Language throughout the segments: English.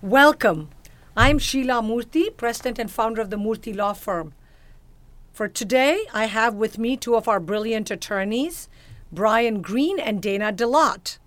Welcome. I'm Sheila Murthy, president and founder of the Murthy Law Firm. For today, I have with me two of our brilliant attorneys, Brian Green and Dana DeLotte.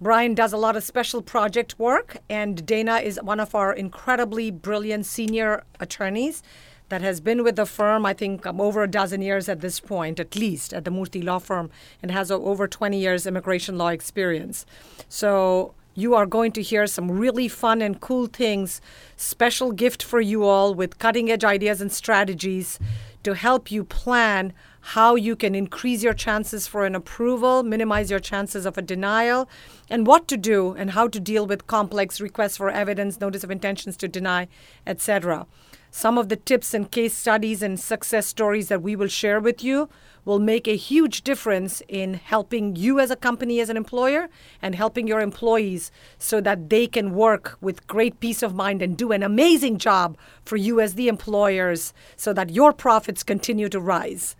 Brian does a lot of special project work, and Dana is one of our incredibly brilliant senior attorneys that has been with the firm, I think, um, over a dozen years at this point, at least, at the Murthy Law Firm, and has over 20 years immigration law experience. So you are going to hear some really fun and cool things. Special gift for you all with cutting edge ideas and strategies to help you plan how you can increase your chances for an approval, minimize your chances of a denial, and what to do and how to deal with complex requests for evidence, notice of intentions to deny, etc. Some of the tips and case studies and success stories that we will share with you will make a huge difference in helping you as a company, as an employer, and helping your employees so that they can work with great peace of mind and do an amazing job for you as the employers so that your profits continue to rise.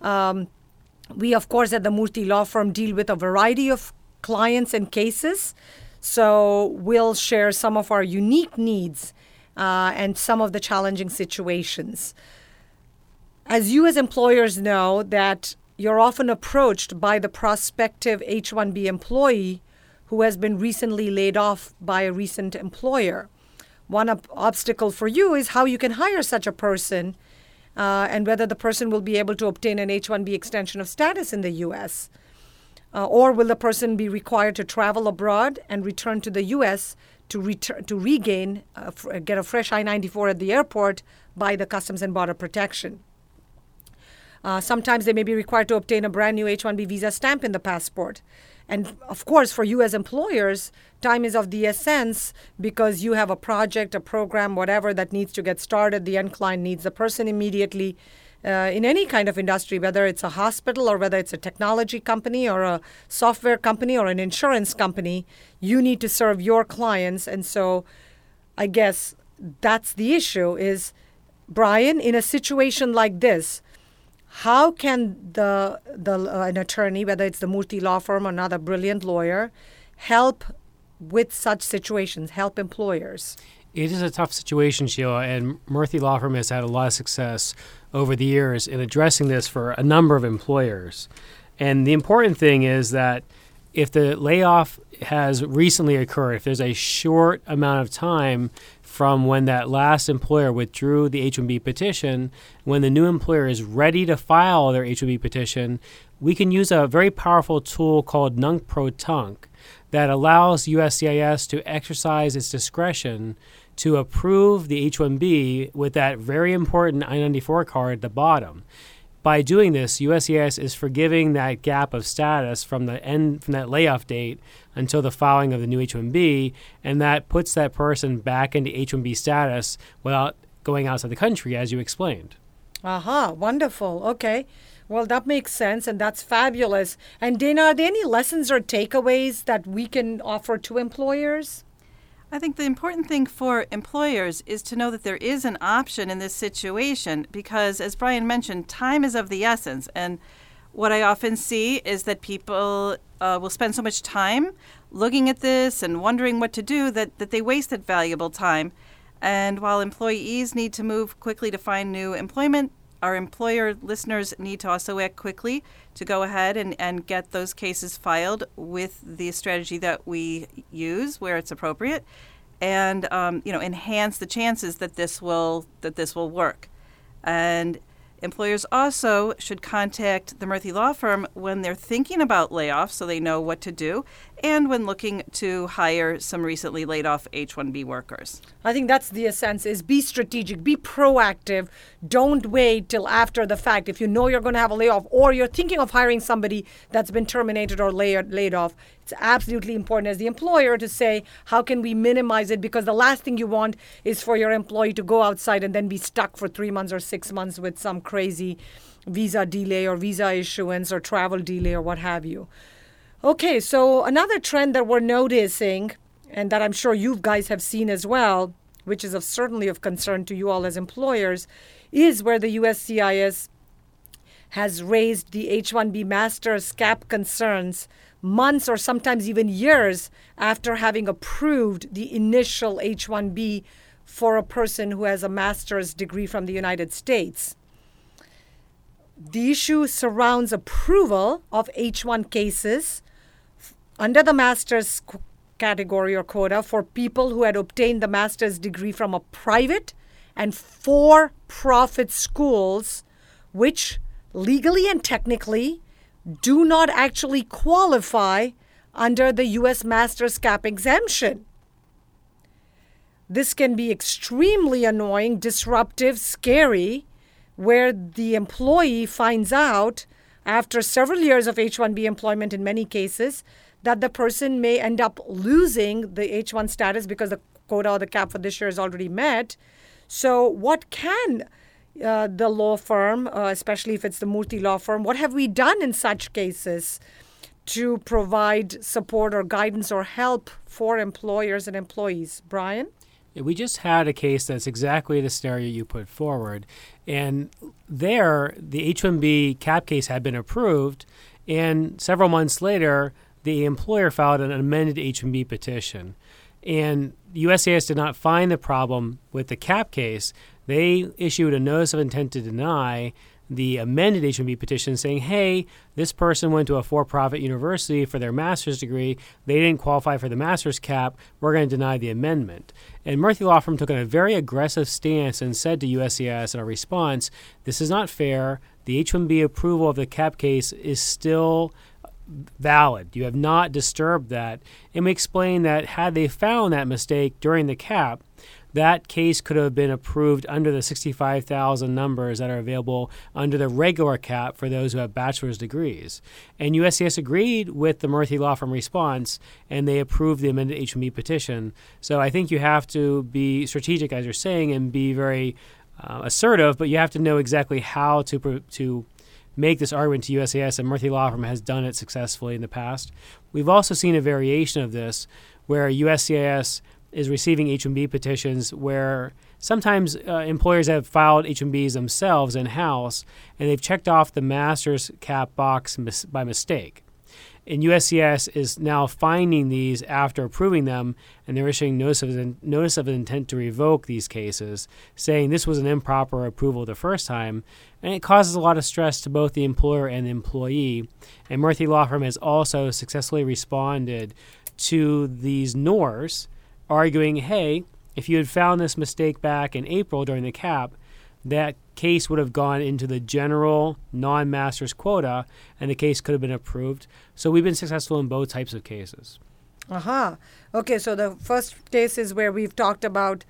Um, we, of course, at the Murthy Law Firm deal with a variety of clients and cases. So we'll share some of our unique needs uh, and some of the challenging situations. As you as employers know that you're often approached by the prospective H-1B employee who has been recently laid off by a recent employer. One ob- obstacle for you is how you can hire such a person uh, and whether the person will be able to obtain an H 1B extension of status in the U.S. Uh, or will the person be required to travel abroad and return to the U.S. to, return, to regain, uh, f- get a fresh I 94 at the airport by the Customs and Border Protection? Uh, sometimes they may be required to obtain a brand new H 1B visa stamp in the passport. And of course, for you as employers, time is of the essence because you have a project, a program, whatever that needs to get started. The end client needs the person immediately. Uh, in any kind of industry, whether it's a hospital or whether it's a technology company or a software company or an insurance company, you need to serve your clients. And so I guess that's the issue is Brian, in a situation like this, how can the, the uh, an attorney, whether it's the Murthy law firm or another brilliant lawyer, help with such situations, help employers? It is a tough situation, Sheila, and Murthy Law Firm has had a lot of success over the years in addressing this for a number of employers. And the important thing is that if the layoff has recently occurred, if there's a short amount of time from when that last employer withdrew the H 1B petition, when the new employer is ready to file their H 1B petition, we can use a very powerful tool called Nunc Pro Tunc that allows USCIS to exercise its discretion to approve the H 1B with that very important I 94 card at the bottom. By doing this, USCIS is forgiving that gap of status from the end from that layoff date until the filing of the new H-1B, and that puts that person back into H-1B status without going outside the country, as you explained. Aha, wonderful. Okay. Well, that makes sense, and that's fabulous. And Dana, are there any lessons or takeaways that we can offer to employers? I think the important thing for employers is to know that there is an option in this situation because, as Brian mentioned, time is of the essence. And what I often see is that people uh, will spend so much time looking at this and wondering what to do that, that they waste that valuable time. And while employees need to move quickly to find new employment, our employer listeners need to also act quickly to go ahead and, and get those cases filed with the strategy that we use where it's appropriate and um, you know enhance the chances that this will that this will work. And Employers also should contact the Murthy Law Firm when they're thinking about layoffs so they know what to do and when looking to hire some recently laid off H-1B workers. I think that's the essence is be strategic, be proactive. Don't wait till after the fact. If you know you're going to have a layoff or you're thinking of hiring somebody that's been terminated or laid, laid off, it's absolutely important as the employer to say, how can we minimize it? Because the last thing you want is for your employee to go outside and then be stuck for three months or six months with some crazy visa delay or visa issuance or travel delay or what have you. Okay, so another trend that we're noticing, and that I'm sure you guys have seen as well, which is of certainly of concern to you all as employers, is where the USCIS has raised the H 1B master's cap concerns months or sometimes even years after having approved the initial H 1B for a person who has a master's degree from the United States. The issue surrounds approval of H 1 cases under the master's category or quota for people who had obtained the master's degree from a private and for profit schools, which legally and technically do not actually qualify under the U.S. master's cap exemption. This can be extremely annoying, disruptive, scary, where the employee finds out after several years of H 1B employment in many cases that the person may end up losing the H 1 status because the quota or the cap for this year is already met. So, what can uh, the law firm, uh, especially if it's the Murthy law firm, what have we done in such cases to provide support or guidance or help for employers and employees? Brian? We just had a case that's exactly the scenario you put forward. And there, the H 1B cap case had been approved. And several months later, the employer filed an amended H 1B petition. And USCIS did not find the problem with the cap case. They issued a notice of intent to deny the amended H-1B petition saying, hey, this person went to a for-profit university for their master's degree. They didn't qualify for the master's cap. We're going to deny the amendment. And Murthy Law Firm took a very aggressive stance and said to USCIS in a response, this is not fair. The H-1B approval of the cap case is still valid. You have not disturbed that. And we explained that had they found that mistake during the cap, that case could have been approved under the 65,000 numbers that are available under the regular cap for those who have bachelor's degrees. And USCIS agreed with the Murthy Law Firm response, and they approved the amended H-1B petition. So I think you have to be strategic, as you're saying, and be very uh, assertive, but you have to know exactly how to to make this argument to USCIS, and Murthy Law Firm has done it successfully in the past. We've also seen a variation of this where USCIS is receiving H-1B petitions where sometimes uh, employers have filed H-1Bs themselves in house and they've checked off the master's cap box mis- by mistake. And USCIS is now finding these after approving them, and they're issuing notice of, notice of intent to revoke these cases, saying this was an improper approval the first time, and it causes a lot of stress to both the employer and the employee. And Murthy Law Firm has also successfully responded to these NOIRs arguing, hey, if you had found this mistake back in April during the cap, that case would have gone into the general non master's quota and the case could have been approved. So we've been successful in both types of cases. Aha. Uh-huh. Okay, so the first case is where we've talked about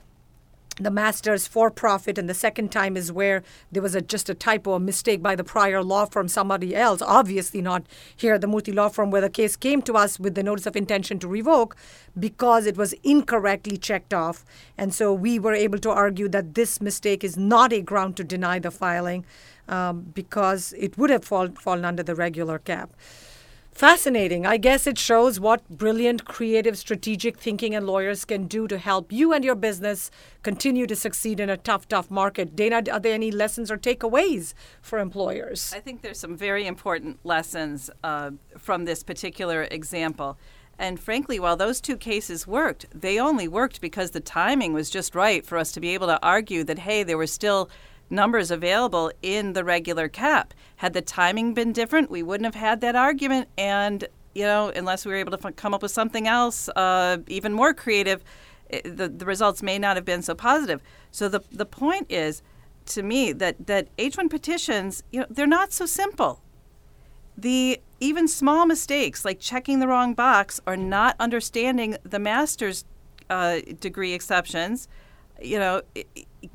the master's for profit and the second time is where there was a, just a typo a mistake by the prior law firm somebody else obviously not here the murthy law firm where the case came to us with the notice of intention to revoke because it was incorrectly checked off. And so we were able to argue that this mistake is not a ground to deny the filing um, because it would have fall, fallen under the regular cap Fascinating. I guess it shows what brilliant, creative, strategic thinking and lawyers can do to help you and your business continue to succeed in a tough, tough market. Dana, are there any lessons or takeaways for employers? I think there's some very important lessons uh, from this particular example. And frankly, while those two cases worked, they only worked because the timing was just right for us to be able to argue that, hey, there were still numbers available in the regular cap. Had the timing been different, we wouldn't have had that argument. And, you know, unless we were able to f- come up with something else uh, even more creative, it, the, the results may not have been so positive. So the, the point is, to me, that, that H1 petitions, you know, they're not so simple. The even small mistakes like checking the wrong box or not understanding the master's uh, degree exceptions, you know,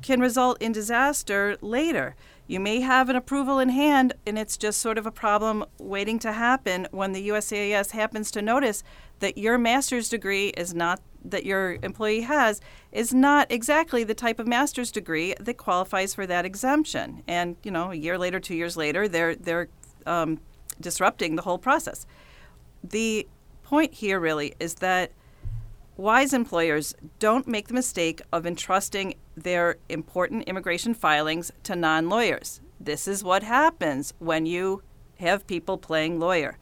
can result in disaster later. You may have an approval in hand, and it's just sort of a problem waiting to happen when the USCIS happens to notice that your master's degree is not that your employee has is not exactly the type of master's degree that qualifies for that exemption. And you know, a year later, two years later, they're they're um, disrupting the whole process. The point here really is that wise employers don't make the mistake of entrusting their important immigration filings to non lawyers. this is what happens when you have people playing lawyer.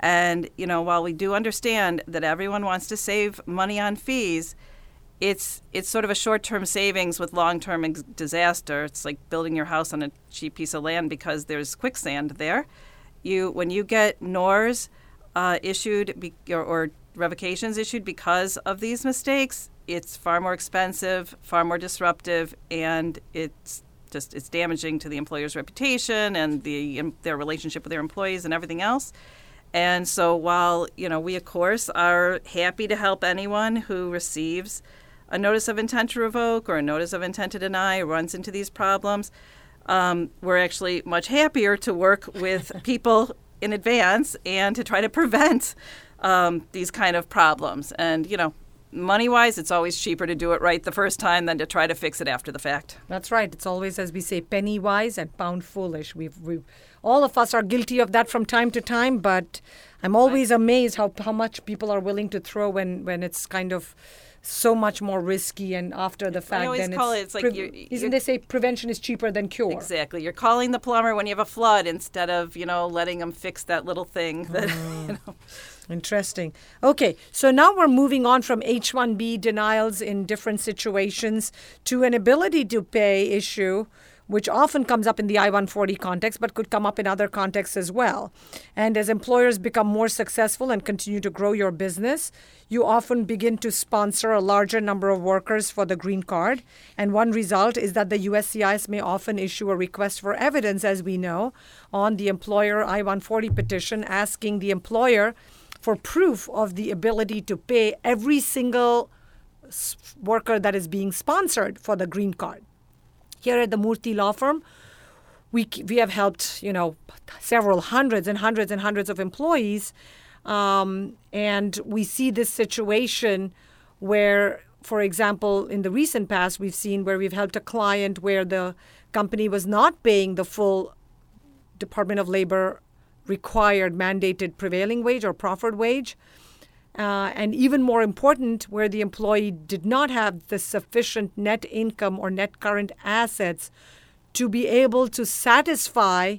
And, you know, while we do understand that everyone wants to save money on fees, it's it's sort of a short-term savings with long-term ex- disaster. It's like building your house on a cheap piece of land because there's quicksand there. You when you get NOIRs uh, issued be, or, or revocations issued because of these mistakes, it's far more expensive, far more disruptive, and it's just it's damaging to the employer's reputation and the their relationship with their employees and everything else. And so while, you know, we of course are happy to help anyone who receives a notice of intent to revoke or a notice of intent to deny runs into these problems, um, we're actually much happier to work with people in advance and to try to prevent um, these kind of problems. And, you know, money wise, it's always cheaper to do it right the first time than to try to fix it after the fact. That's right. It's always, as we say, penny wise and pound foolish. We've, we've all of us are guilty of that from time to time, but I'm always amazed how, how much people are willing to throw when, when it's kind of so much more risky and after the fact. I always then call it's it, it's like pre- you're- isn't they say prevention is cheaper than cure? Exactly. You're calling the plumber when you have a flood instead of, you know, letting them fix that little thing that, you know. Interesting. Okay, so now we're moving on from H 1B denials in different situations to an ability to pay issue, which often comes up in the I 140 context, but could come up in other contexts as well. And as employers become more successful and continue to grow your business, you often begin to sponsor a larger number of workers for the green card. And one result is that the USCIS may often issue a request for evidence, as we know, on the employer I 140 petition asking the employer for proof of the ability to pay every single worker that is being sponsored for the green card. Here at the Murthy Law Firm, we, we have helped, you know, several hundreds and hundreds and hundreds of employees. Um, and we see this situation where, for example, in the recent past, we've seen where we've helped a client where the company was not paying the full Department of Labor required mandated prevailing wage or proffered wage. Uh, and even more important, where the employee did not have the sufficient net income or net current assets to be able to satisfy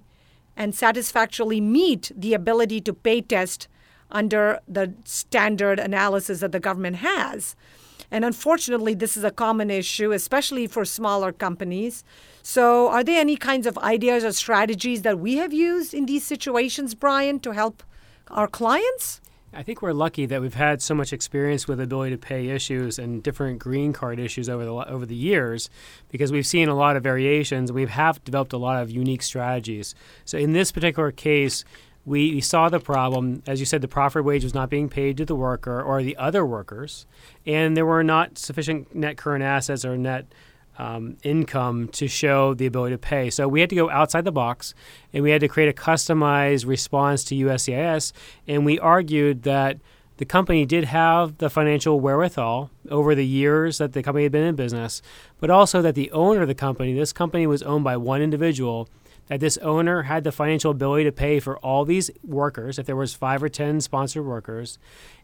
and satisfactorily meet the ability to pay test under the standard analysis that the government has. And unfortunately, this is a common issue, especially for smaller companies. So, are there any kinds of ideas or strategies that we have used in these situations, Brian, to help our clients? I think we're lucky that we've had so much experience with ability to pay issues and different green card issues over the over the years, because we've seen a lot of variations. We have developed a lot of unique strategies. So in this particular case, we, we saw the problem. As you said, the proffered wage was not being paid to the worker or the other workers, and there were not sufficient net current assets or net um, income to show the ability to pay. So we had to go outside the box and we had to create a customized response to USCIS. And we argued that the company did have the financial wherewithal over the years that the company had been in business, but also that the owner of the company, this company was owned by one individual, that this owner had the financial ability to pay for all these workers, if there was five or ten sponsored workers,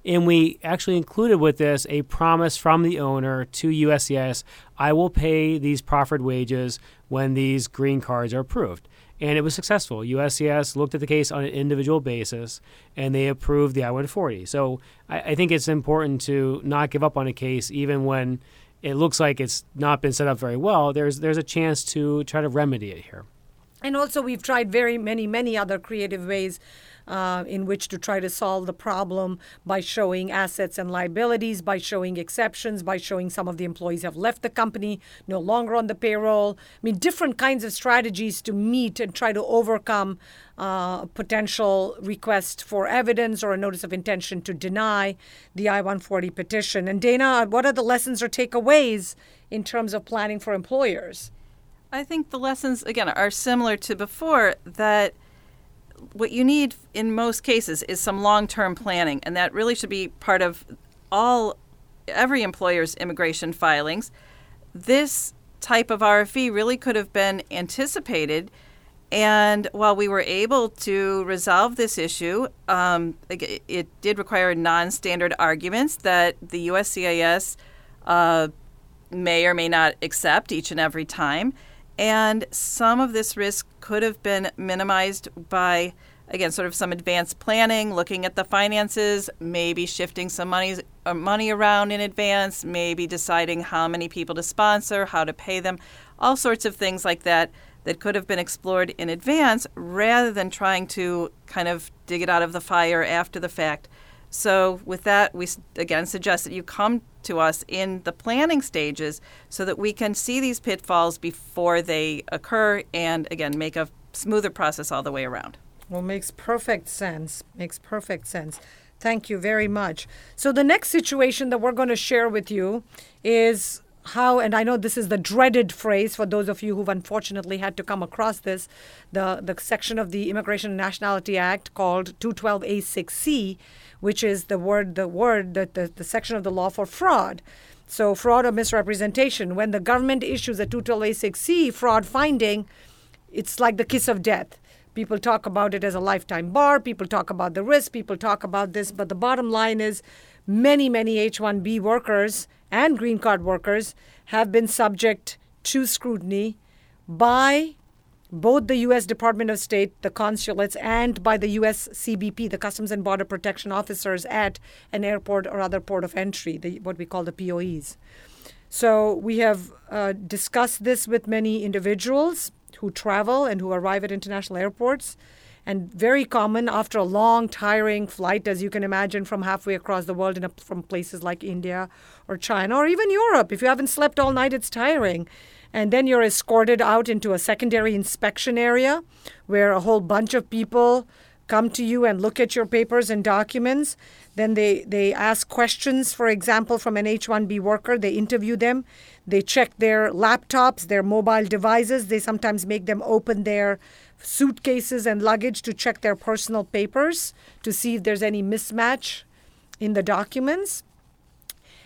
and we actually included with this a promise from the owner to USCIS, I will pay these proffered wages when these green cards are approved. And it was successful. USCIS looked at the case on an individual basis and they approved the I 140. So I, I think it's important to not give up on a case even when it looks like it's not been set up very well. There's, there's a chance to try to remedy it here. And also, we've tried very many, many other creative ways uh, in which to try to solve the problem by showing assets and liabilities, by showing exceptions, by showing some of the employees have left the company, no longer on the payroll. I mean, different kinds of strategies to meet and try to overcome uh, potential request for evidence or a notice of intention to deny the I 140 petition. And Dana, what are the lessons or takeaways in terms of planning for employers? I think the lessons, again, are similar to before that what you need in most cases is some long term planning, and that really should be part of all every employer's immigration filings. This type of RFE really could have been anticipated. And while we were able to resolve this issue, um, it, did require non standard arguments that the USCIS uh, may or may not accept each and every time. And some of this risk could have been minimized by, again, sort of some advanced planning, looking at the finances, maybe shifting some money, uh, money around in advance, maybe deciding how many people to sponsor, how to pay them, all sorts of things like that that could have been explored in advance rather than trying to kind of dig it out of the fire after the fact. So, with that, we again suggest that you come to us in the planning stages so that we can see these pitfalls before they occur and, again, make a smoother process all the way around. Well, makes perfect sense. Makes perfect sense. Thank you very much. So, the next situation that we're going to share with you is how, and I know this is the dreaded phrase for those of you who've unfortunately had to come across this, the, the section of the Immigration and Nationality Act called 212A6C, which is the word, the word, the, the, the section of the law for fraud. So, fraud or misrepresentation. When the government issues a 212A6C fraud finding, it's like the kiss of death. People talk about it as a lifetime bar. People talk about the risk. People talk about this. But the bottom line is many, many H 1B workers and green card workers have been subject to scrutiny by both the U.S. Department of State, the consulates, and by the U.S. CBP, the Customs and Border Protection officers at an airport or other port of entry, the, what we call the POEs. So we have uh, discussed this with many individuals who travel and who arrive at international airports. And very common after a long, tiring flight, as you can imagine, from halfway across the world, a, from places like India or China or even Europe. If you haven't slept all night, it's tiring. And then you're escorted out into a secondary inspection area where a whole bunch of people come to you and look at your papers and documents. Then they, they ask questions, for example, from an H 1B worker. They interview them. They check their laptops, their mobile devices. They sometimes make them open their suitcases and luggage to check their personal papers to see if there's any mismatch in the documents.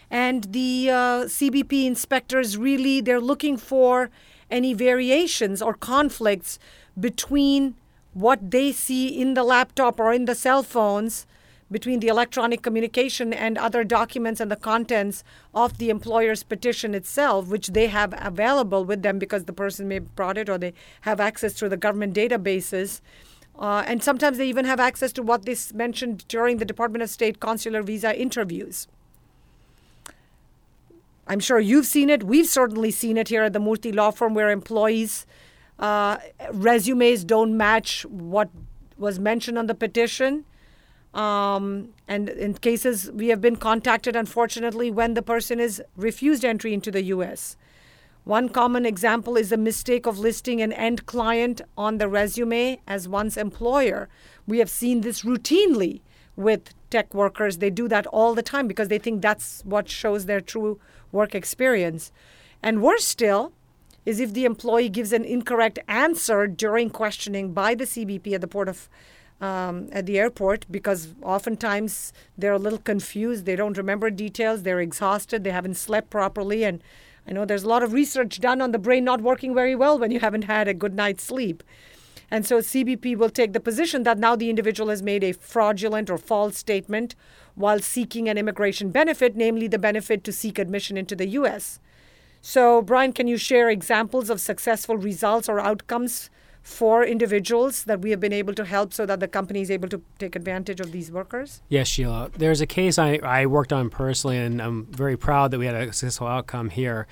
And the uh, CBP inspectors really they're looking for any variations or conflicts between what they see in the laptop or in the cell phones between the electronic communication and other documents and the contents of the employer's petition itself, which they have available with them because the person may have brought it or they have access to the government databases. Uh, and sometimes they even have access to what mentioned during the Department of State consular visa interviews. I'm sure you've seen it. We've certainly seen it here at the Murthy Law Firm where employees' uh, resumes don't match what was mentioned on the petition. Um, and in cases, we have been contacted, unfortunately, when the person is refused entry into the U.S. One common example is the mistake of listing an end client on the resume as one's employer. We have seen this routinely with tech workers. They do that all the time because they think that's what shows their true work experience. And worse still is if the employee gives an incorrect answer during questioning by the CBP at the port of um, at the airport because oftentimes they're a little confused. They don't remember details. They're exhausted. They haven't slept properly. And I know there's a lot of research done on the brain not working very well when you haven't had a good night's sleep. And so CBP will take the position that now the individual has made a fraudulent or false statement while seeking an immigration benefit, namely the benefit to seek admission into the U.S. So, Brian, can you share examples of successful results or outcomes for individuals that we have been able to help so that the company is able to take advantage of these workers? Yes, Sheila. There's a case I, I worked on personally, and I'm very proud that we had a successful outcome here.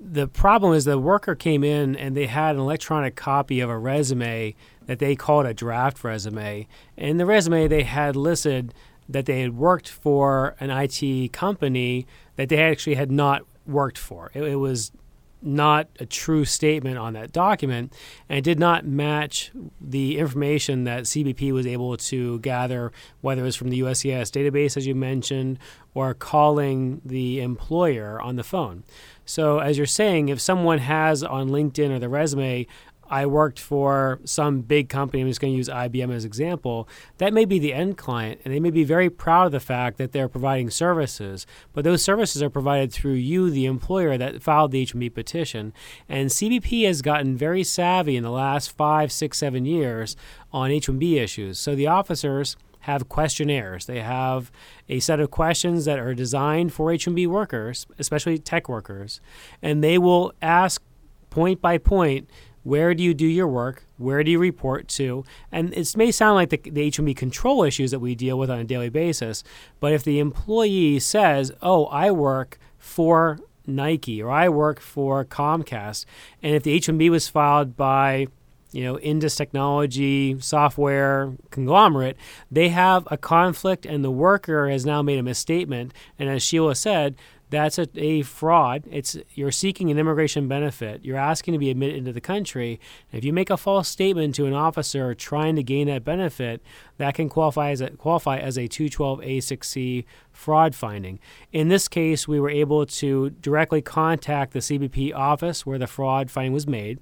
The problem is the worker came in and they had an electronic copy of a resume that they called a draft resume. In the resume, they had listed that they had worked for an IT company that they actually had not worked for. It, it was not a true statement on that document and did not match the information that CBP was able to gather, whether it was from the USCIS database, as you mentioned, or calling the employer on the phone. So, as you're saying, if someone has on LinkedIn or the resume I worked for some big company, I'm just going to use IBM as an example, that may be the end client, and they may be very proud of the fact that they're providing services, but those services are provided through you, the employer that filed the H-1B petition. And CBP has gotten very savvy in the last five, six, seven years on H-1B issues. So the officers have questionnaires. They have a set of questions that are designed for H-1B workers, especially tech workers, and they will ask point by point where do you do your work? Where do you report to? And it may sound like the, the H1B control issues that we deal with on a daily basis, but if the employee says, oh, I work for Nike or I work for Comcast, and if the H1B was filed by you know, Indus Technology software conglomerate, they have a conflict, and the worker has now made a misstatement. And as Sheila said, that's a, a, fraud. It's you're seeking an immigration benefit. You're asking to be admitted into the country. If you make a false statement to an officer trying to gain that benefit, that can qualify as a, qualify as a 212A6C fraud finding. In this case, we were able to directly contact the CBP office where the fraud finding was made.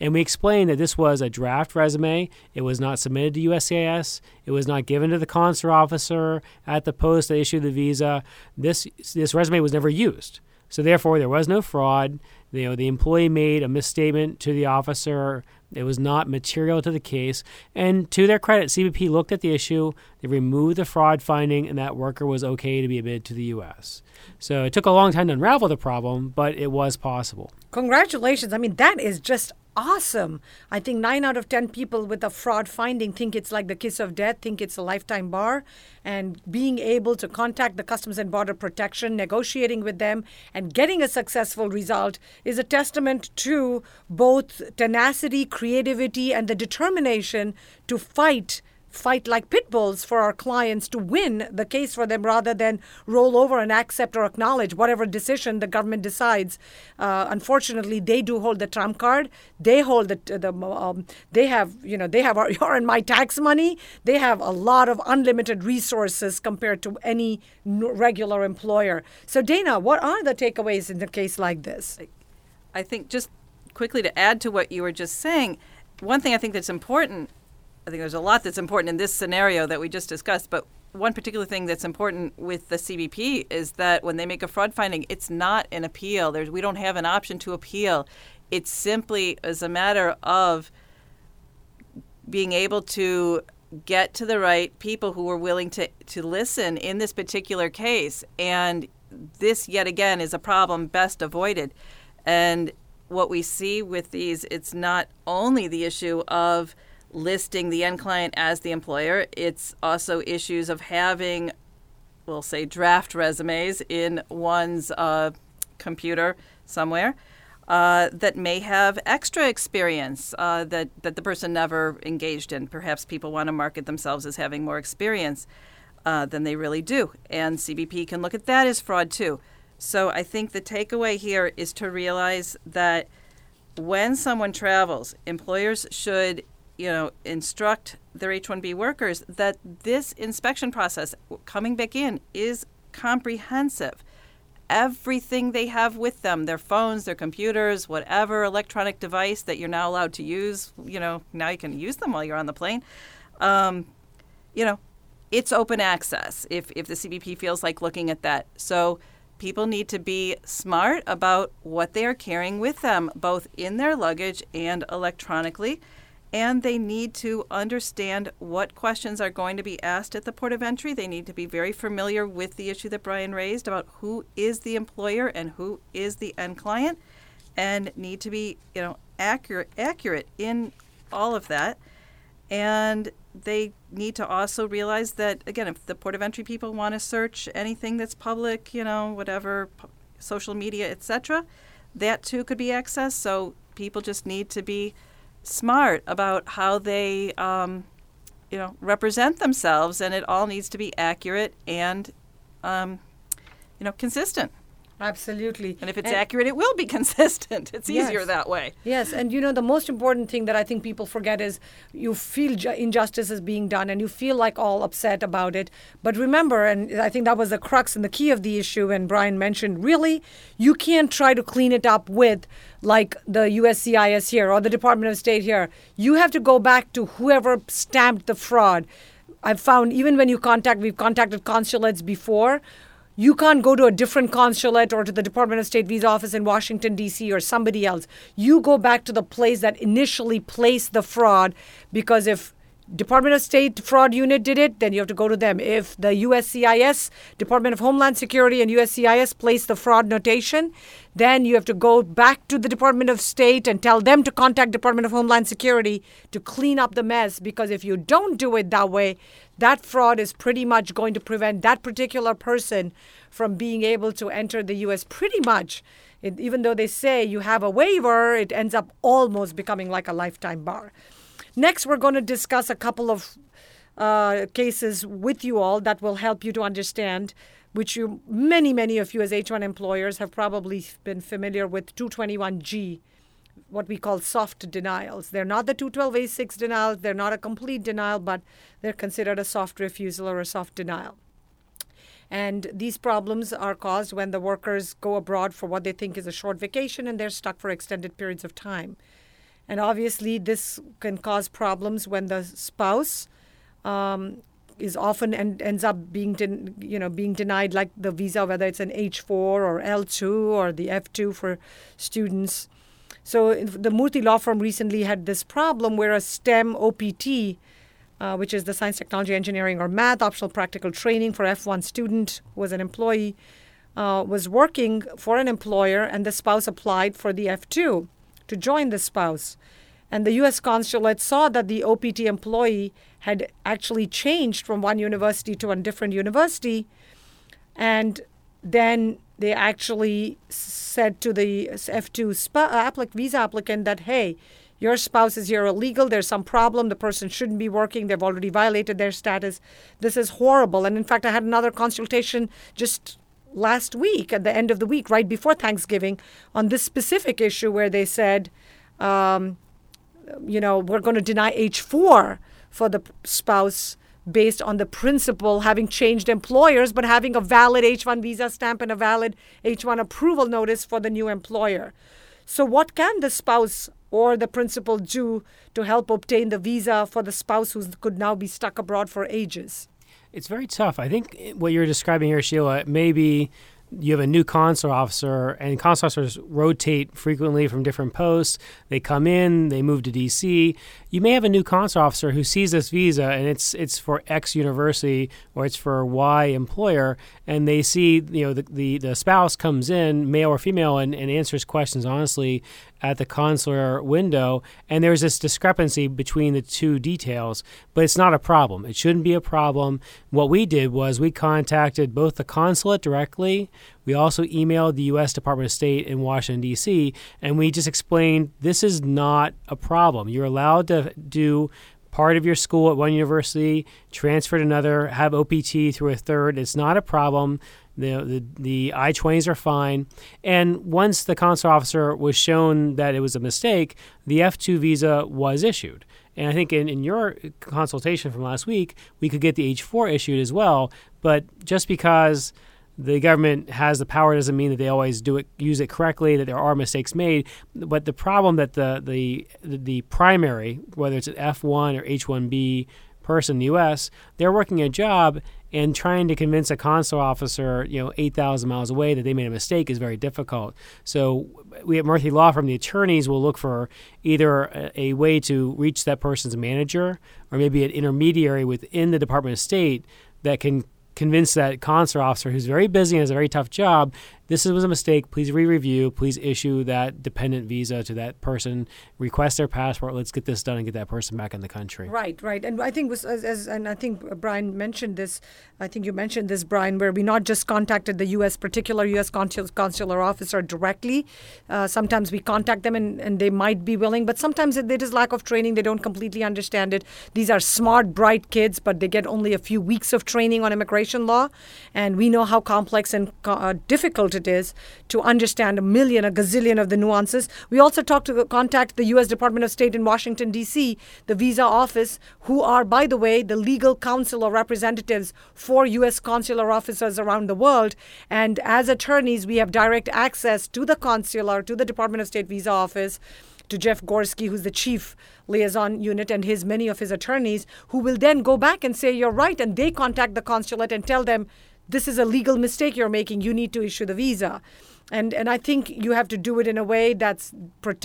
And we explained that this was a draft resume. It was not submitted to USCIS. It was not given to the consular officer at the post that issued the visa. This this resume was never used. So therefore, there was no fraud. You know, the employee made a misstatement to the officer. It was not material to the case. And to their credit, CBP looked at the issue. They removed the fraud finding, and that worker was okay to be admitted to the U.S. So it took a long time to unravel the problem, but it was possible. Congratulations. I mean, that is just awesome. I think nine out of 10 people with a fraud finding think it's like the kiss of death, think it's a lifetime bar. And being able to contact the Customs and Border Protection, negotiating with them, and getting a successful result is a testament to both tenacity, creativity, and the determination to fight fight like pit bulls for our clients to win the case for them rather than roll over and accept or acknowledge whatever decision the government decides. Uh, unfortunately, they do hold the trump card. They hold the, the um, they have you know they have our, your and my tax money. They have a lot of unlimited resources compared to any regular employer. So Dana, what are the takeaways in a case like this? I think just quickly to add to what you were just saying, one thing I think that's important I think there's a lot that's important in this scenario that we just discussed, but one particular thing that's important with the CBP is that when they make a fraud finding, it's not an appeal. There's, we don't have an option to appeal. It simply is a matter of being able to get to the right people who are willing to, to listen in this particular case. And this, yet again, is a problem best avoided. And what we see with these, it's not only the issue of listing the end client as the employer. It's also issues of having, we'll say, draft resumes in one's uh, computer somewhere. Uh, that may have extra experience uh, that, that the person never engaged in. Perhaps people want to market themselves as having more experience uh, than they really do. And CBP can look at that as fraud too. So I think the takeaway here is to realize that when someone travels, employers should you know, instruct their H-1B workers that this inspection process coming back in is comprehensive. Everything they have with them, their phones, their computers, whatever electronic device that you're now allowed to use, you know, now you can use them while you're on the plane. Um, you know, it's open access if, if the CBP feels like looking at that. So people need to be smart about what they are carrying with them, both in their luggage and electronically and they need to understand what questions are going to be asked at the port of entry. They need to be very familiar with the issue that Brian raised about who is the employer and who is the end client, and need to be, you know, accurate accurate in all of that. And they need to also realize that again, if the port of entry people want to search anything that's public, you know, whatever, social media, etc., that too could be accessed. So people just need to be smart about how they, um, you know, represent themselves, and it all needs to be accurate and, um, you know, consistent. Absolutely. And if it's and accurate, it will be consistent. It's easier yes. that way. Yes. And you know, the most important thing that I think people forget is you feel ju- injustice is being done and you feel like all upset about it. But remember, and I think that was the crux and the key of the issue, and Brian mentioned really, you can't try to clean it up with like the USCIS here or the Department of State here. You have to go back to whoever stamped the fraud. I've found even when you contact, we've contacted consulates before you can't go to a different consulate or to the Department of State visa office in Washington, D.C., or somebody else. You go back to the place that initially placed the fraud because if Department of State fraud unit did it, then you have to go to them. If the USCIS, Department of Homeland Security, and USCIS place the fraud notation, then you have to go back to the Department of State and tell them to contact Department of Homeland Security to clean up the mess. Because if you don't do it that way, that fraud is pretty much going to prevent that particular person from being able to enter the U.S. Pretty much. It, even though they say you have a waiver, it ends up almost becoming like a lifetime bar. Next, we're going to discuss a couple of uh, cases with you all that will help you to understand, which you, many, many of you as H1 employers have probably been familiar with 221G, what we call soft denials. They're not the 212A6 denials, they're not a complete denial, but they're considered a soft refusal or a soft denial. And these problems are caused when the workers go abroad for what they think is a short vacation and they're stuck for extended periods of time. And obviously, this can cause problems when the spouse um, is often and ends up being den- you know being denied like the visa, whether it's an H4 or L2 or the F2 for students. So the Murthy law firm recently had this problem where a STEM OPT, uh, which is the science, technology, engineering, or math optional practical training for F1 student, who was an employee, uh, was working for an employer, and the spouse applied for the F2 to join the spouse. And the U.S. consulate saw that the OPT employee had actually changed from one university to a different university. And then they actually said to the F2 sp- applic- visa applicant that, hey, your spouse is here illegal. There's some problem. The person shouldn't be working. They've already violated their status. This is horrible. And in fact, I had another consultation just last week, at the end of the week, right before Thanksgiving, on this specific issue where they said, um, you know, we're going to deny H4 for the spouse based on the principal having changed employers but having a valid H1 visa stamp and a valid H1 approval notice for the new employer. So, what can the spouse or the principal do to help obtain the visa for the spouse who could now be stuck abroad for ages? It's very tough. I think what you're describing here, Sheila, maybe you have a new consular officer, and consular officers rotate frequently from different posts. They come in, they move to DC. You may have a new consular officer who sees this visa, and it's it's for X university or it's for Y employer, and they see you know the the, the spouse comes in, male or female, and, and answers questions honestly at the consular window, and there's this discrepancy between the two details, but it's not a problem. It shouldn't be a problem. What we did was we contacted both the consulate directly. We also emailed the U.S. Department of State in Washington, D.C., and we just explained this is not a problem. You're allowed to do part of your school at one university, transfer to another, have OPT through a third. It's not a problem. The, the, the I 20s are fine. And once the consular officer was shown that it was a mistake, the F 2 visa was issued. And I think in, in your consultation from last week, we could get the H 4 issued as well. But just because the government has the power doesn't mean that they always do it use it correctly that there are mistakes made but the problem that the the the primary whether it's an F1 or H1B person in the US they're working a job and trying to convince a consular officer, you know, 8,000 miles away that they made a mistake is very difficult. So we at Murthy Law Firm, the attorneys will look for either a, a, way to reach that person's manager or maybe an intermediary within the Department of State that can convince that consular officer who's very busy and has a very tough job this was a mistake. Please re-review. Please issue that dependent visa to that person. Request their passport. Let's get this done and get that person back in the country. Right, right. And I think was as, as and I think Brian mentioned this. I think you mentioned this, Brian, where we not just contacted the U.S. particular U.S. consul, consular officer directly. Uh, sometimes we contact them and, and they might be willing, but sometimes it is lack of training. They don't completely understand it. These are smart, bright kids, but they get only a few weeks of training on immigration law, and we know how complex and uh, difficult it is to understand a million, a gazillion of the nuances. We also talked to contact the U.S. Department of State in Washington, D.C., the visa office, who are, by the way, the legal counsel or representatives for U.S. consular officers around the world. And as attorneys, we have direct access to the consular, to the Department of State visa office to Jeff Gorsky, who's the chief liaison unit, and his many of his attorneys, who will then go back and say, You're right. And they contact the consulate and tell them, this is a legal mistake you're making. You need to issue the visa. and and I think you have to do it in a way that's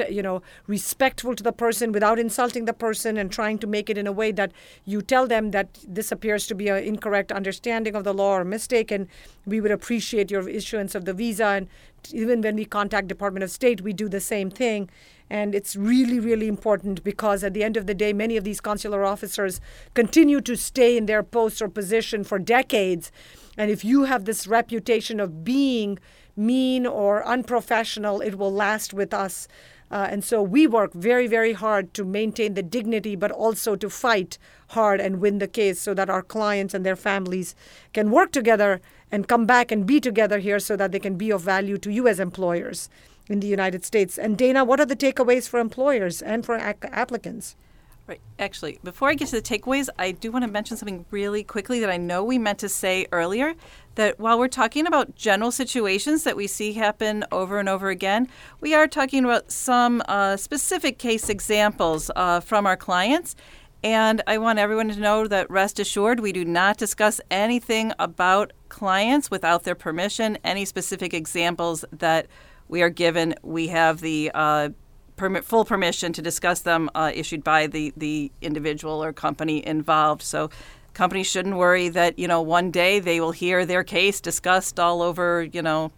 you know respectful to the person without insulting the person and trying to make it in a way that you tell them that this appears to be an incorrect understanding of the law or mistake and we would appreciate your issuance of the visa and even when we contact Department of State we do the same thing and it's really really important because at the end of the day many of these consular officers continue to stay in their post or position for decades and if you have this reputation of being mean or unprofessional, it will last with us. Uh, and so we work very, very hard to maintain the dignity, but also to fight hard and win the case so that our clients and their families can work together and come back and be together here so that they can be of value to you as employers in the United States. And Dana, what are the takeaways for employers and for ac- applicants? Right. Actually, before I get to the takeaways, I do want to mention something really quickly that I know we meant to say earlier. That while we're talking about general situations that we see happen over and over again, we are talking about some uh, specific case examples uh, from our clients. And I want everyone to know that rest assured, we do not discuss anything about clients without their permission. Any specific examples that we are given, we have the uh, permit, full permission to discuss them uh, issued by the, the individual or company involved. So companies shouldn't worry that, you know, one day they will hear their case discussed all over, you know,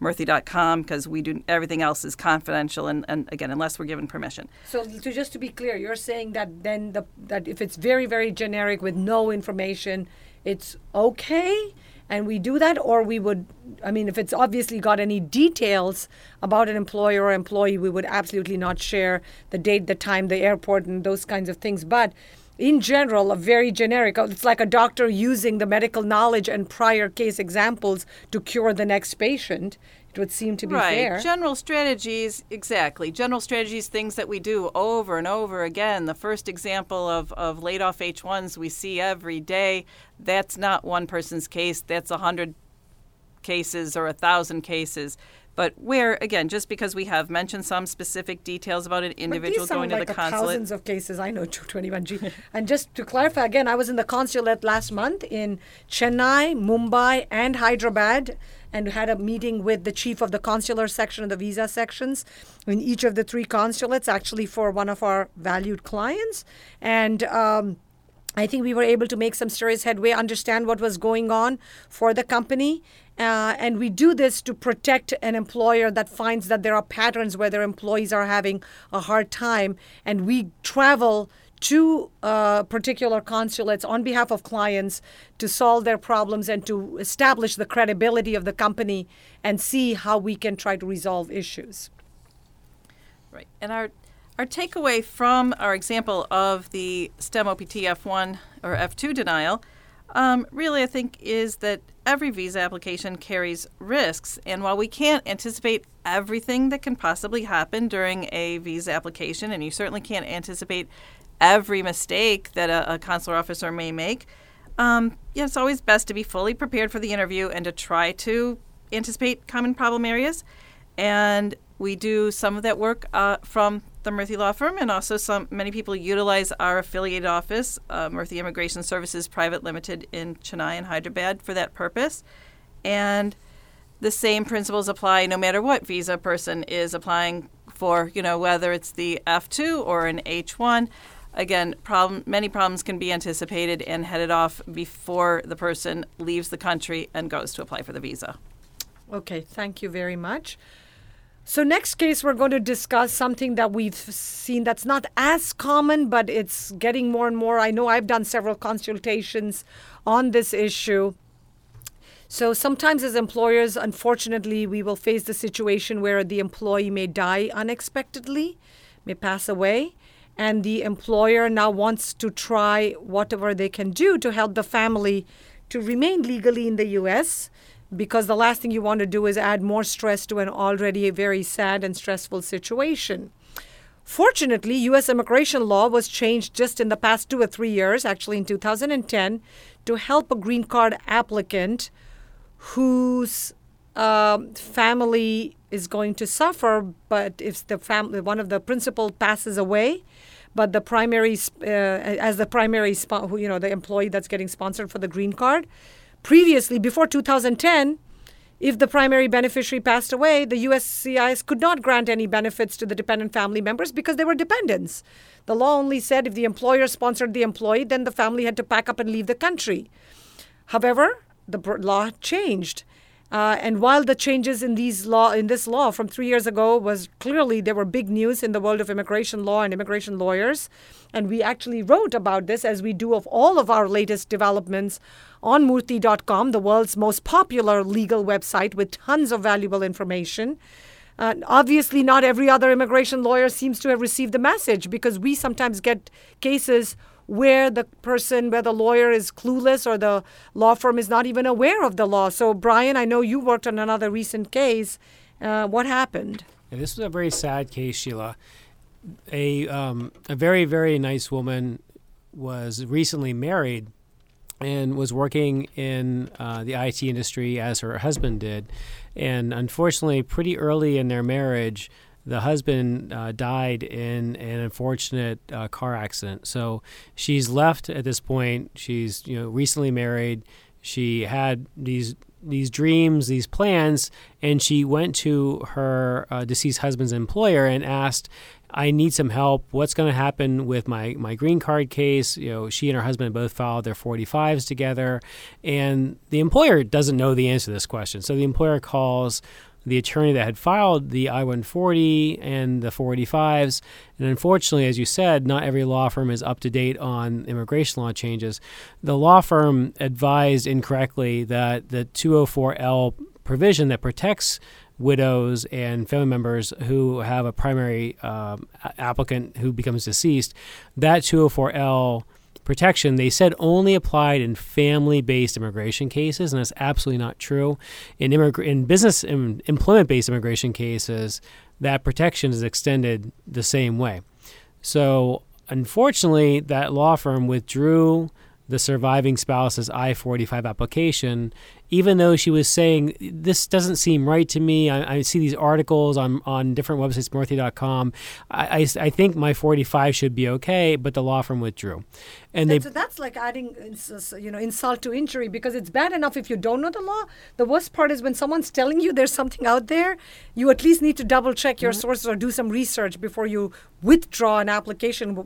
Murthy.com because we do everything else is confidential and, and again unless we're given permission. So to just to be clear, you're saying that then the that if it's very very generic with no information, it's okay and we do that or we would i mean if it's obviously got any details about an employer or employee we would absolutely not share the date the time the airport and those kinds of things. But in general a very generic uh, it's like a doctor using the medical knowledge and prior case examples to cure the next patient it would seem to be right. fair. General strategies, exactly. General strategies, things that we do over and over again. The first example of, of laid off H1s we see every day, that's not one person's case, that's a hundred cases or a thousand cases. But where, again, just because we have mentioned some specific details about an individual going like to the consulate. Thousands of cases. I know 221G. and just to clarify again, I was in the consulate last month in Chennai, Mumbai, and Hyderabad and had a meeting with the chief of the consular section and the visa sections in each of the three consulates, actually for one of our valued clients. And um, I think we were able to make some serious headway, understand what was going on for the company. Uh, and we do this to protect an employer that finds that there are patterns where their employees are having a hard time. And we travel to uh, particular consulates on behalf of clients to solve their problems and to establish the credibility of the company and see how we can try to resolve issues. Right. And our our takeaway from our example of the STEM OPT F1 or F2 denial um, really, I think, is that every visa application carries risks. And while we can't anticipate everything that can possibly happen during a visa application, and you certainly can't anticipate every mistake that a, a consular officer may make, um, yeah, it's always best to be fully prepared for the interview and to try to anticipate common problem areas. And we do some of that work uh, from the Murthy Law Firm, and also some many people utilize our affiliated office, uh, Murthy Immigration Services Private Limited in Chennai and Hyderabad, for that purpose. And the same principles apply no matter what visa person is applying for, you know, whether it's the F2 or an H1 again, problem, many problems can be anticipated and headed off before the person leaves the country and goes to apply for the visa. Okay, thank you very much. So, next case, we're going to discuss something that we've seen that's not as common, but it's getting more and more. I know I've done several consultations on this issue. So, sometimes as employers, unfortunately, we will face the situation where the employee may die unexpectedly, may pass away and the employer now wants to try whatever they can do to help the family to remain legally in the US because the last thing you want to do is add more stress to an already very sad and stressful situation. Fortunately, US immigration law was changed just in the past 2 or 3 years, actually in 2010, to help a green card applicant whose um, family is going to suffer, but if the family, one of the principal passes away, but the primary, uh, as the primary, you know, the employee that's getting sponsored for the green card, previously before 2010, if the primary beneficiary passed away, the USCIS could not grant any benefits to the dependent family members because they were dependents. The law only said if the employer sponsored the employee, then the family had to pack up and leave the country. However, the law changed. Uh, and while the changes in these law in this law from three years ago was clearly there were big news in the world of immigration law and immigration lawyers, and we actually wrote about this as we do of all of our latest developments on Murthy.com, the world's most popular legal website with tons of valuable information. Uh, obviously, not every other immigration lawyer seems to have received the message because we sometimes get cases where the person, where the lawyer is clueless or the law firm is not even aware of the law. So, Brian, I know you worked on another recent case. Uh, what happened? Yeah, this was a very sad case, Sheila. A um, a very very nice woman was recently married and was working in uh, the IT industry as her husband did, and unfortunately, pretty early in their marriage, the husband uh, died in an unfortunate uh, car accident. So she's left at this point. She's you know recently married. She had these these dreams, these plans, and she went to her uh, deceased husband's employer and asked, "I need some help. What's going to happen with my my green card case?" You know, she and her husband both filed their 45s together, and the employer doesn't know the answer to this question. So the employer calls the attorney that had filed the I 140 and the 485s. And unfortunately, as you said, not every law firm is up to date on immigration law changes. The law firm advised incorrectly that the 204L provision that protects widows and family members who have a primary um, applicant who becomes deceased, that 204L protection, they said only applied in family based immigration cases, and that's absolutely not true. In, immig- in business in employment based immigration cases, that protection is extended the same way. So, unfortunately, that law firm withdrew the surviving spouse's I 45 application even though she was saying this doesn't seem right to me. I, I see these articles on on different websites, Murthy.com. I, I, I, think my 45 should be okay, but the law firm withdrew, and that's, they that's like adding you know insult to injury because it's bad enough if you don't know the law. The worst part is when someone's telling you there's something out there, you at least need to double check your mm-hmm. sources or do some research before you withdraw an application,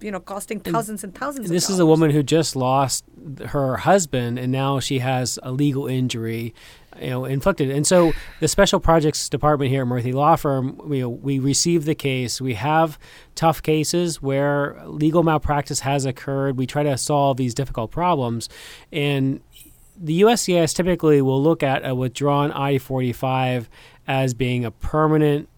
you know, costing thousands and, and thousands. This is a woman who just lost her husband, and now she has a legal injury you know inflicted and so the special projects department here at Murthy Law Firm we, we receive the case we have tough cases where legal malpractice has occurred we try to solve these difficult problems and the USCIS typically will look at a withdrawn I-45 as being a permanent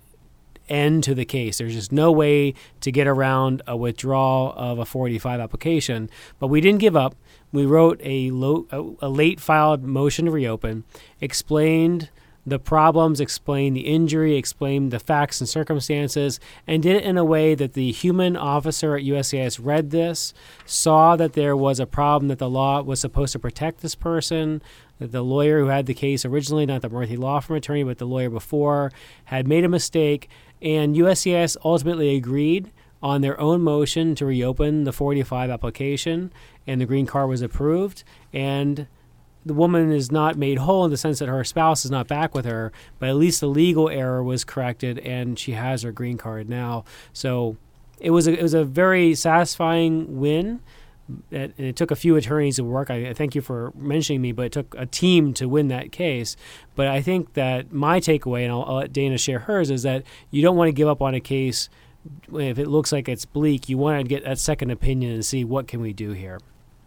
end to the case. There's just no way to get around a withdrawal of a 45 application. But we didn't give up. We wrote a, low, a, late filed motion to reopen, explained the problems, explained the injury, explained the facts and circumstances, and did it in a way that the human officer at USCIS read this, saw that there was a problem, that the law was supposed to protect this person, that the lawyer who had the case originally, not the Murthy law firm attorney, but the lawyer before, had made a mistake, and USCIS ultimately agreed on their own motion to reopen the 45 application, and the green card was approved. And the woman is not made whole in the sense that her spouse is not back with her, but at least the legal error was corrected, and she has her green card now. So it was a, it was a very satisfying win. It, it took a few attorneys to work. I, I, thank you for mentioning me, but it took a team to win that case. But I think that my takeaway, and I'll, I'll let Dana share hers, is that you don't want to give up on a case if it looks like it's bleak, you want to get that second opinion and see what can we do here.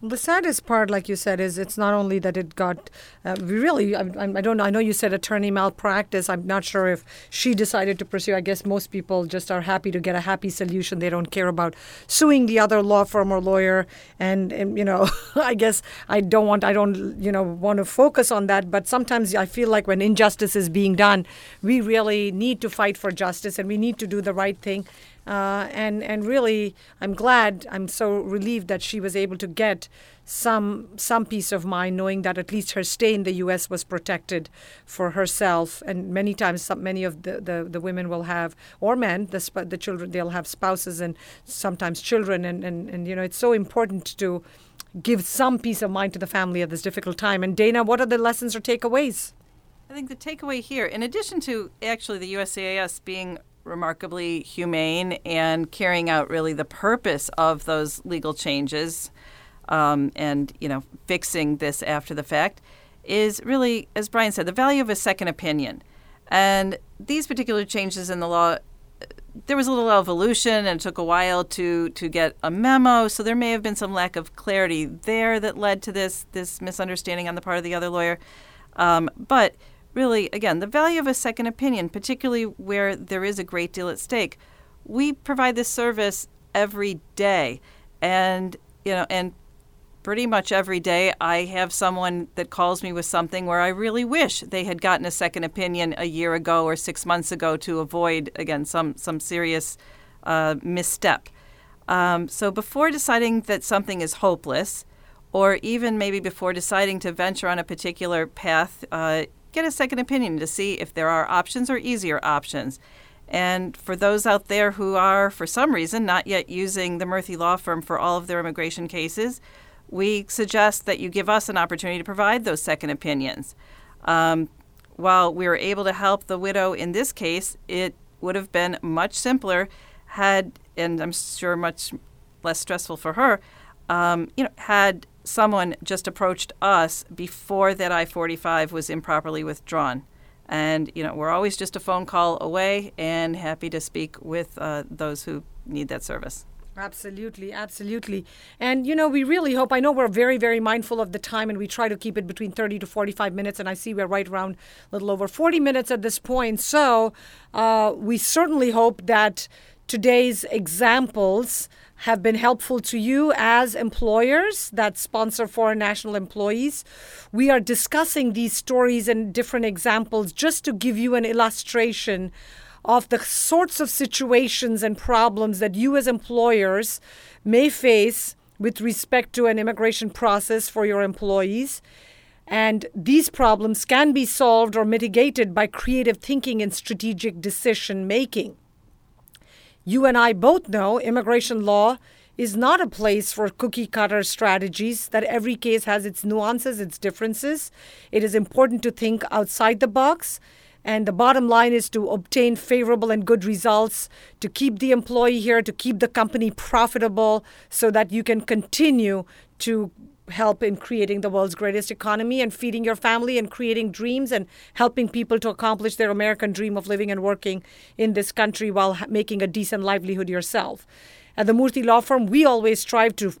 The saddest part, like you said, is it's not only that it got uh, really. I, I, don't know. I know you said attorney malpractice. I'm not sure if she decided to pursue. I guess most people just are happy to get a happy solution. They don't care about suing the other law firm or lawyer. And, and you know, I guess I don't want. I don't you know want to focus on that. But sometimes I feel like when injustice is being done, we really need to fight for justice and we need to do the right thing. Uh, and and really, I'm glad. I'm so relieved that she was able to get some some peace of mind, knowing that at least her stay in the U.S. was protected for herself. And many times, some, many of the, the, the women will have, or men, the sp- the children, they'll have spouses and sometimes children. And, and and you know, it's so important to give some peace of mind to the family at this difficult time. And Dana, what are the lessons or takeaways? I think the takeaway here, in addition to actually the USCIS being remarkably humane and carrying out really the purpose of those legal changes um, and you know fixing this after the fact is really as brian said the value of a second opinion. And these particular changes in the law there was a little evolution and it took a while to to get a memo so there may have been some lack of clarity there that led to this this misunderstanding on the part of the other lawyer. Um, but really, again, the value of a second opinion, particularly where there is a great deal at stake. We provide this service every day, and you know, and pretty much every day I have someone that calls me with something where I really wish they had gotten a second opinion a year ago or six months ago to avoid again some some serious uh, misstep. Um, so before deciding that something is hopeless, or even maybe before deciding to venture on a particular path, uh, get a second opinion to see if there are options or easier options. And for those out there who are, for some reason, not yet using the Murthy Law Firm for all of their immigration cases, we suggest that you give us an opportunity to provide those second opinions. Um, while we were able to help the widow in this case, it would have been much simpler had, and I'm sure much less stressful for her, um, you know, had someone just approached us before that I 45 was improperly withdrawn. And, you know, we're always just a phone call away and happy to speak with uh, those who need that service. Absolutely, absolutely. And, you know, we really hope, I know we're very, very mindful of the time and we try to keep it between 30 to 45 minutes. And I see we're right around a little over 40 minutes at this point. So uh, we certainly hope that today's examples have been helpful to you as employers that sponsor foreign national employees. We are discussing these stories and different examples just to give you an illustration of the sorts of situations and problems that you as employers may face with respect to an immigration process for your employees. And these problems can be solved or mitigated by creative thinking and strategic decision making. You and I both know immigration law is not a place for cookie cutter strategies, that every case has its nuances, its differences. It is important to think outside the box. And the bottom line is to obtain favorable and good results, to keep the employee here, to keep the company profitable, so that you can continue to help in creating the world's greatest economy and feeding your family and creating dreams and helping people to accomplish their American dream of living and working in this country while making a decent livelihood yourself. At the Murthy Law Firm, we always strive to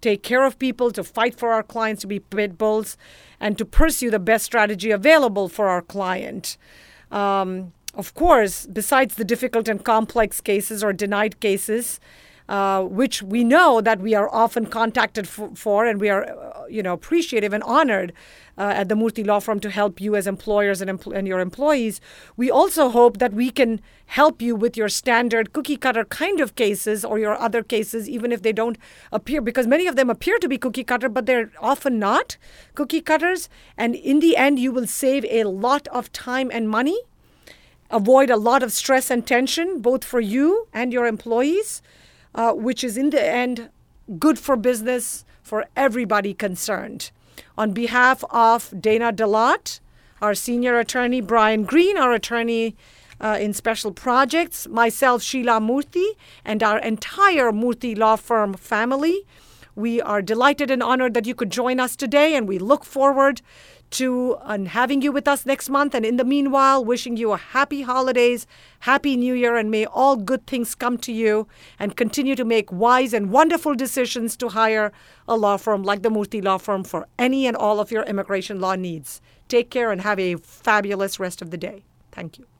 take care of people, to fight for our clients, to be pit bulls, and to pursue the best strategy available for our client. Um, of course, besides the difficult and complex cases or denied cases, uh, which we know that we are often contacted for, for and we are, uh, you know, appreciative and honored uh, at the Murthy Law Firm to help you as employers and, empl- and your employees. We also hope that we can help you with your standard cookie cutter kind of cases or your other cases, even if they don't appear, because many of them appear to be cookie cutter, but they're often not cookie cutters. And in the end, you will save a lot of time and money, avoid a lot of stress and tension, both for you and your employees uh, which is in the end good for business for everybody concerned. On behalf of Dana DeLotte, our senior attorney, Brian Green, our attorney uh, in special projects, myself, Sheila Murthy, and our entire Murthy Law Firm family, we are delighted and honored that you could join us today, and we look forward to uh, having you with us next month. And in the meanwhile, wishing you a happy holidays, happy new year, and may all good things come to you and continue to make wise and wonderful decisions to hire a law firm like the Murthy Law Firm for any and all of your immigration law needs. Take care and have a fabulous rest of the day. Thank you.